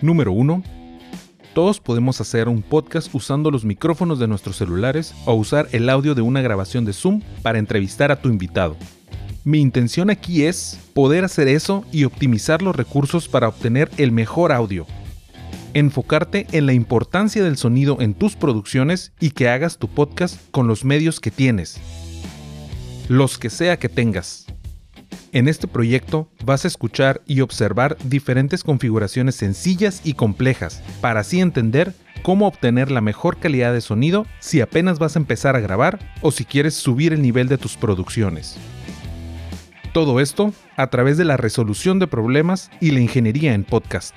Número 1. Todos podemos hacer un podcast usando los micrófonos de nuestros celulares o usar el audio de una grabación de Zoom para entrevistar a tu invitado. Mi intención aquí es poder hacer eso y optimizar los recursos para obtener el mejor audio. Enfocarte en la importancia del sonido en tus producciones y que hagas tu podcast con los medios que tienes. Los que sea que tengas. En este proyecto vas a escuchar y observar diferentes configuraciones sencillas y complejas para así entender cómo obtener la mejor calidad de sonido si apenas vas a empezar a grabar o si quieres subir el nivel de tus producciones. Todo esto a través de la resolución de problemas y la ingeniería en podcast.